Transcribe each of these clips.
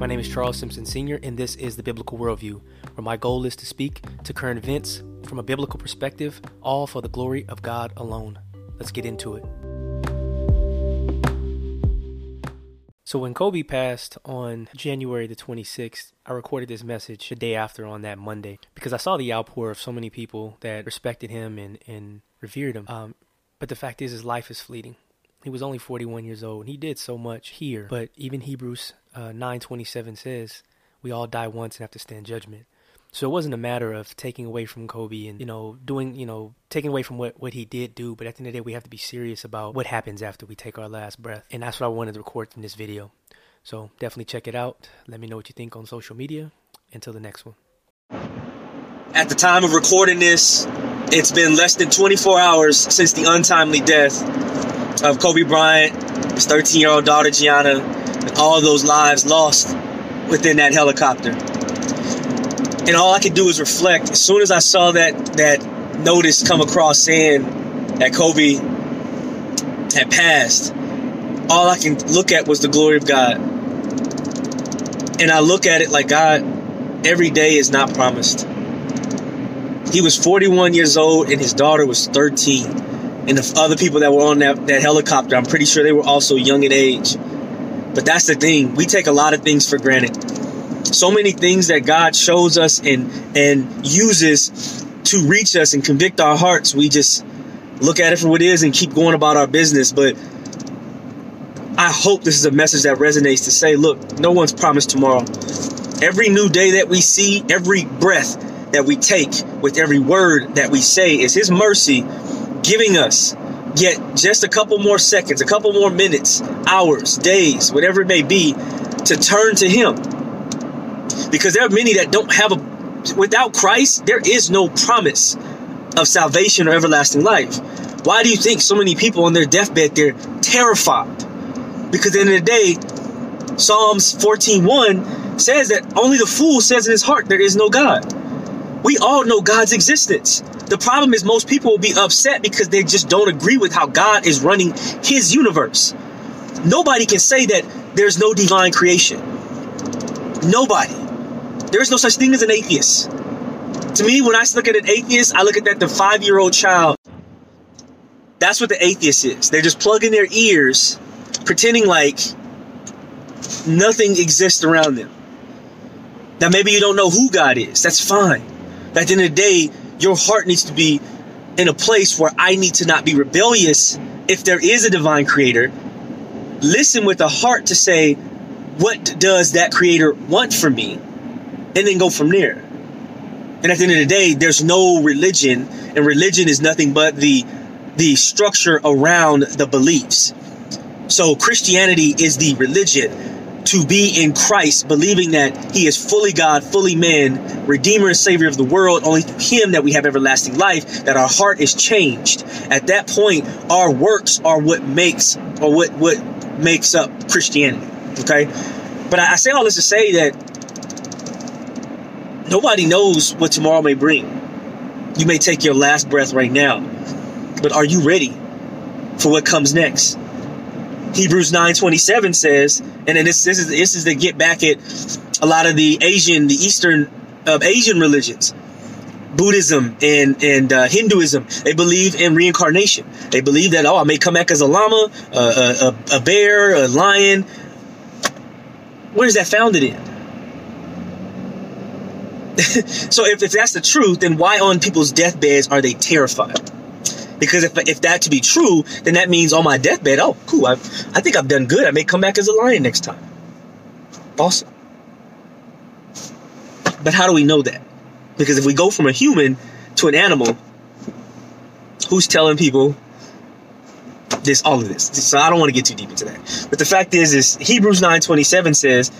My name is Charles Simpson Sr., and this is the Biblical Worldview, where my goal is to speak to current events from a biblical perspective, all for the glory of God alone. Let's get into it. So, when Kobe passed on January the 26th, I recorded this message the day after on that Monday because I saw the outpour of so many people that respected him and, and revered him. Um, but the fact is, his life is fleeting. He was only 41 years old, and he did so much here. But even Hebrews uh, 9:27 says, "We all die once and have to stand judgment." So it wasn't a matter of taking away from Kobe and you know doing you know taking away from what what he did do, but at the end of the day, we have to be serious about what happens after we take our last breath, and that's what I wanted to record in this video. So definitely check it out. Let me know what you think on social media. Until the next one. At the time of recording this, it's been less than 24 hours since the untimely death of Kobe Bryant, his 13 year old daughter Gianna, and all those lives lost within that helicopter. And all I could do is reflect. As soon as I saw that that notice come across saying that Kobe had passed, all I can look at was the glory of God. And I look at it like God, every day is not promised. He was 41 years old and his daughter was 13. And the other people that were on that, that helicopter, I'm pretty sure they were also young in age. But that's the thing. We take a lot of things for granted. So many things that God shows us and and uses to reach us and convict our hearts. We just look at it for what it is and keep going about our business. But I hope this is a message that resonates to say, look, no one's promised tomorrow. Every new day that we see, every breath that we take, with every word that we say, is His mercy giving us yet just a couple more seconds, a couple more minutes, hours, days, whatever it may be, to turn to Him. Because there are many that don't have a, without Christ, there is no promise of salvation or everlasting life. Why do you think so many people on their deathbed, they're terrified? Because at the end of the day, Psalms 14.1 says that only the fool says in his heart, there is no God. We all know God's existence. The problem is most people will be upset because they just don't agree with how God is running his universe. Nobody can say that there's no divine creation. Nobody. There is no such thing as an atheist. To me, when I look at an atheist, I look at that the five year old child. That's what the atheist is. They're just plugging their ears, pretending like nothing exists around them. Now, maybe you don't know who God is. That's fine. At the end of the day, your heart needs to be in a place where I need to not be rebellious if there is a divine creator. Listen with a heart to say, what does that creator want from me? And then go from there. And at the end of the day, there's no religion, and religion is nothing but the the structure around the beliefs. So Christianity is the religion to be in Christ, believing that He is fully God, fully man, Redeemer and Savior of the world. Only through Him that we have everlasting life, that our heart is changed. At that point, our works are what makes or what what makes up Christianity. Okay, but I, I say all this to say that nobody knows what tomorrow may bring. You may take your last breath right now, but are you ready for what comes next? Hebrews 9:27 says, and then this this is this is to get back at a lot of the Asian, the Eastern of uh, Asian religions. Buddhism and and uh, Hinduism, they believe in reincarnation. They believe that oh, I may come back as a llama, a, a, a bear, a lion. Where is that founded in? so if, if that's the truth, then why on people's deathbeds are they terrified? Because if, if that to be true, then that means on my deathbed, oh, cool, I, I think I've done good. I may come back as a lion next time. Awesome. But how do we know that? Because if we go from a human to an animal, who's telling people this, all of this? So I don't want to get too deep into that. But the fact is, is Hebrews 9.27 says,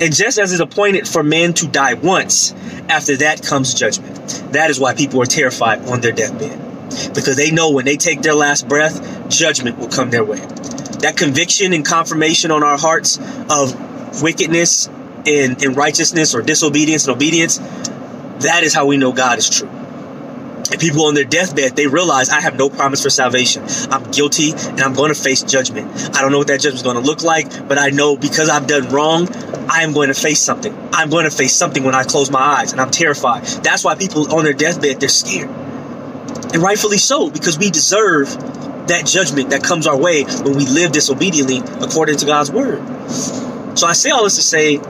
and just as it's appointed for man to die once, after that comes judgment. That is why people are terrified on their deathbed. Because they know when they take their last breath, judgment will come their way. That conviction and confirmation on our hearts of wickedness and, and righteousness or disobedience and obedience, that is how we know God is true. And people on their deathbed, they realize I have no promise for salvation. I'm guilty and I'm going to face judgment. I don't know what that judgment is going to look like, but I know because I've done wrong, I am going to face something. I'm going to face something when I close my eyes and I'm terrified. That's why people on their deathbed, they're scared. And rightfully so, because we deserve that judgment that comes our way when we live disobediently according to God's word. So I say all this to say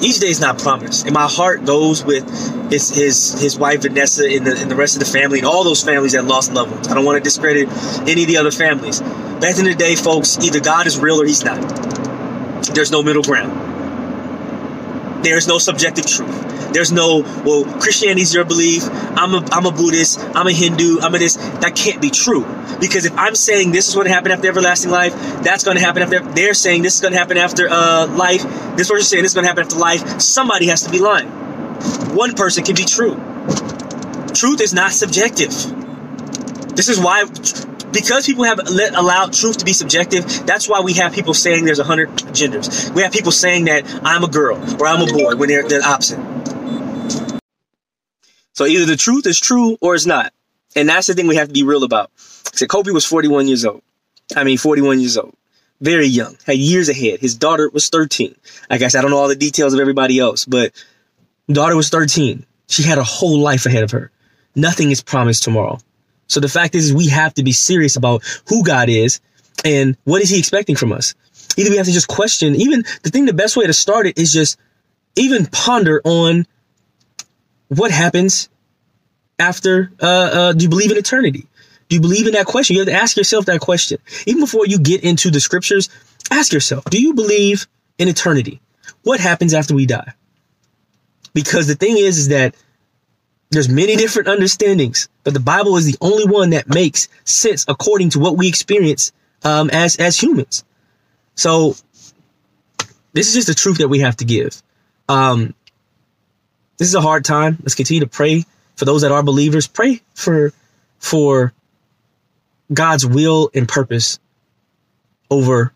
each day is not promised. And my heart goes with his his his wife Vanessa and the, and the rest of the family and all those families that lost loved ones. I don't want to discredit any of the other families. End of the day, folks, either God is real or he's not. There's no middle ground. There's no subjective truth. There's no, well, Christianity is your belief. I'm a, I'm a Buddhist. I'm a Hindu. I'm a this. That can't be true. Because if I'm saying this is what happened after everlasting life, that's going to happen after, they're saying this is going to happen after uh, life, this person's saying this is going to happen after life, somebody has to be lying. One person can be true. Truth is not subjective. This is why because people have let, allowed truth to be subjective, that's why we have people saying there's a hundred genders. We have people saying that I'm a girl or I'm a boy when they're the opposite. So either the truth is true or it's not. And that's the thing we have to be real about. So Kobe was 41 years old. I mean, 41 years old. Very young. Had years ahead. His daughter was 13. I guess I don't know all the details of everybody else, but daughter was 13. She had a whole life ahead of her. Nothing is promised tomorrow. So the fact is, we have to be serious about who God is and what is he expecting from us. Either we have to just question, even the thing, the best way to start it is just even ponder on what happens after, uh, uh, do you believe in eternity? Do you believe in that question? You have to ask yourself that question. Even before you get into the scriptures, ask yourself, do you believe in eternity? What happens after we die? Because the thing is, is that there's many different understandings, but the Bible is the only one that makes sense according to what we experience um, as as humans. So this is just the truth that we have to give. Um, this is a hard time. Let's continue to pray for those that are believers. Pray for for God's will and purpose over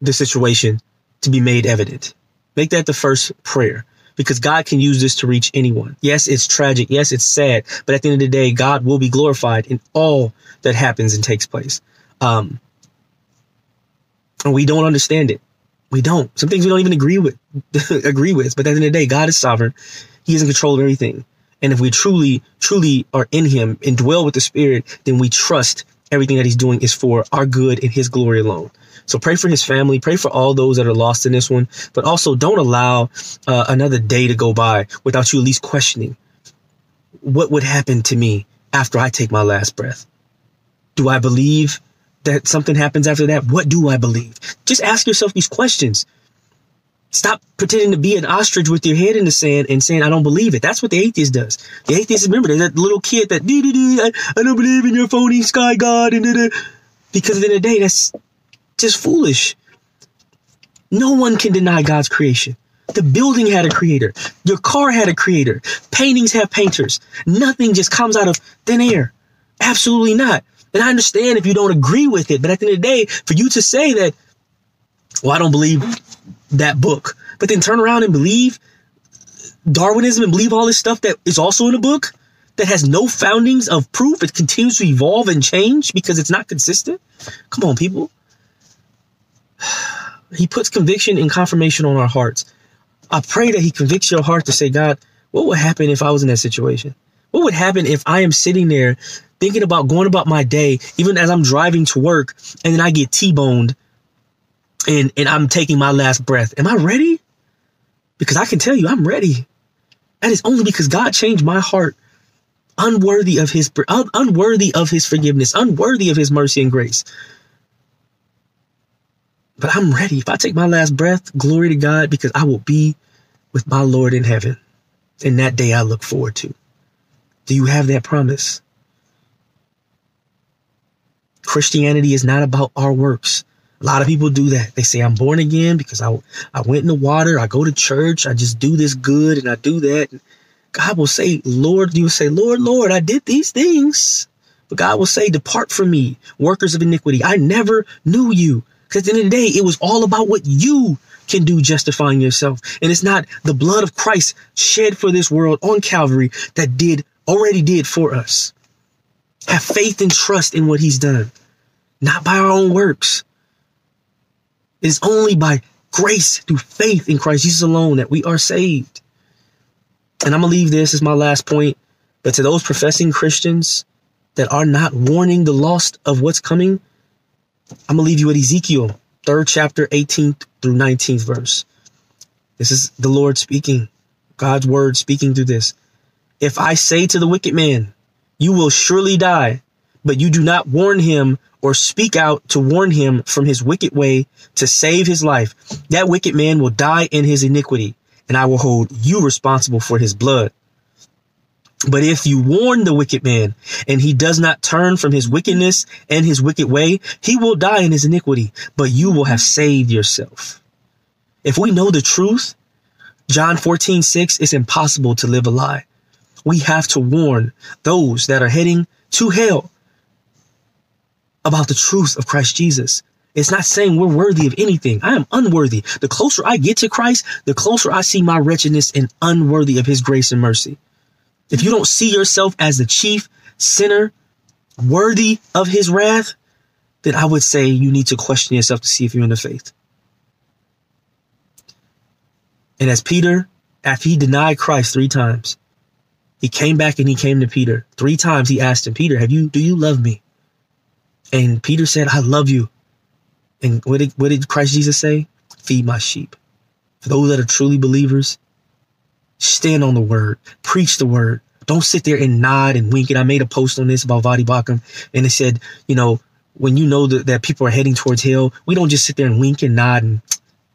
the situation to be made evident. Make that the first prayer because God can use this to reach anyone. Yes, it's tragic. Yes, it's sad. But at the end of the day, God will be glorified in all that happens and takes place. Um, and we don't understand it. We don't. Some things we don't even agree with, agree with. But at the end of the day, God is sovereign. He is in control of everything. And if we truly, truly are in him and dwell with the spirit, then we trust everything that he's doing is for our good and his glory alone. So pray for his family, pray for all those that are lost in this one, but also don't allow uh, another day to go by without you at least questioning what would happen to me after I take my last breath. Do I believe that something happens after that? What do I believe? Just ask yourself these questions. Stop pretending to be an ostrich with your head in the sand and saying, I don't believe it. That's what the atheist does. The atheist, remember, that little kid that, I, I don't believe in your phony sky god. And. Because at the end of the day, that's just foolish. No one can deny God's creation. The building had a creator. Your car had a creator. Paintings have painters. Nothing just comes out of thin air. Absolutely not. And I understand if you don't agree with it, but at the end of the day, for you to say that, well, I don't believe that book, but then turn around and believe Darwinism and believe all this stuff that is also in a book that has no foundings of proof, it continues to evolve and change because it's not consistent. Come on, people. He puts conviction and confirmation on our hearts. I pray that He convicts your heart to say, God, what would happen if I was in that situation? What would happen if I am sitting there thinking about going about my day, even as I'm driving to work, and then I get T-boned and, and I'm taking my last breath? Am I ready? Because I can tell you, I'm ready. That is only because God changed my heart unworthy of his unworthy of his forgiveness, unworthy of his mercy and grace. But I'm ready. If I take my last breath, glory to God, because I will be with my Lord in heaven. And that day I look forward to. Do you have that promise? Christianity is not about our works. A lot of people do that. They say, I'm born again because I, I went in the water. I go to church. I just do this good and I do that. God will say, Lord, you will say, Lord, Lord, I did these things. But God will say, depart from me, workers of iniquity. I never knew you. Because at the end of the day, it was all about what you can do justifying yourself. And it's not the blood of Christ shed for this world on Calvary that did already did for us. Have faith and trust in what he's done, not by our own works. It is only by grace through faith in Christ Jesus alone that we are saved. And I'm going to leave this as my last point. But to those professing Christians that are not warning the lost of what's coming, I'm going to leave you at Ezekiel, third chapter, 18th through 19th verse. This is the Lord speaking, God's word speaking through this. If I say to the wicked man, you will surely die, but you do not warn him or speak out to warn him from his wicked way to save his life, that wicked man will die in his iniquity, and I will hold you responsible for his blood. But if you warn the wicked man and he does not turn from his wickedness and his wicked way, he will die in his iniquity, but you will have saved yourself. If we know the truth, John 14, 6, it's impossible to live a lie. We have to warn those that are heading to hell about the truth of Christ Jesus. It's not saying we're worthy of anything. I am unworthy. The closer I get to Christ, the closer I see my wretchedness and unworthy of his grace and mercy. If you don't see yourself as the chief sinner worthy of his wrath, then I would say you need to question yourself to see if you're in the faith. And as Peter, after he denied Christ three times, he came back and he came to Peter. Three times he asked him, Peter, have you, do you love me? And Peter said, I love you. And what did, what did Christ Jesus say? Feed my sheep. For those that are truly believers, stand on the word, preach the word. Don't sit there and nod and wink. And I made a post on this about Voddie Baucham, and it said, you know, when you know that, that people are heading towards hell, we don't just sit there and wink and nod and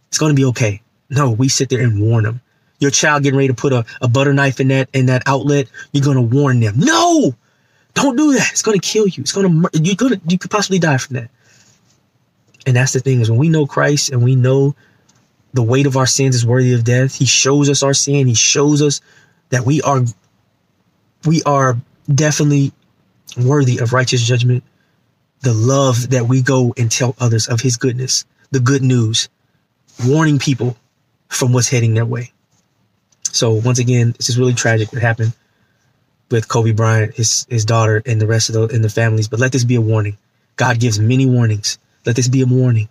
it's going to be okay. No, we sit there and warn them. Your child getting ready to put a, a butter knife in that in that outlet, you're going to warn them. No, don't do that. It's going to kill you. It's going to, you're going to, you could possibly die from that. And that's the thing is when we know Christ and we know the weight of our sins is worthy of death, he shows us our sin. He shows us that we are, we are definitely worthy of righteous judgment. The love that we go and tell others of his goodness, the good news, warning people from what's heading their way. So once again, this is really tragic what happened with Kobe Bryant, his his daughter, and the rest of the in the families. But let this be a warning. God gives many warnings. Let this be a warning.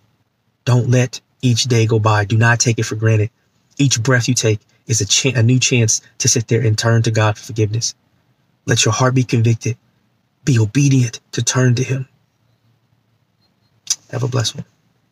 Don't let each day go by. Do not take it for granted. Each breath you take is a, a new chance to sit there and turn to God for forgiveness. Let your heart be convicted. Be obedient to turn to Him. Have a blessed one.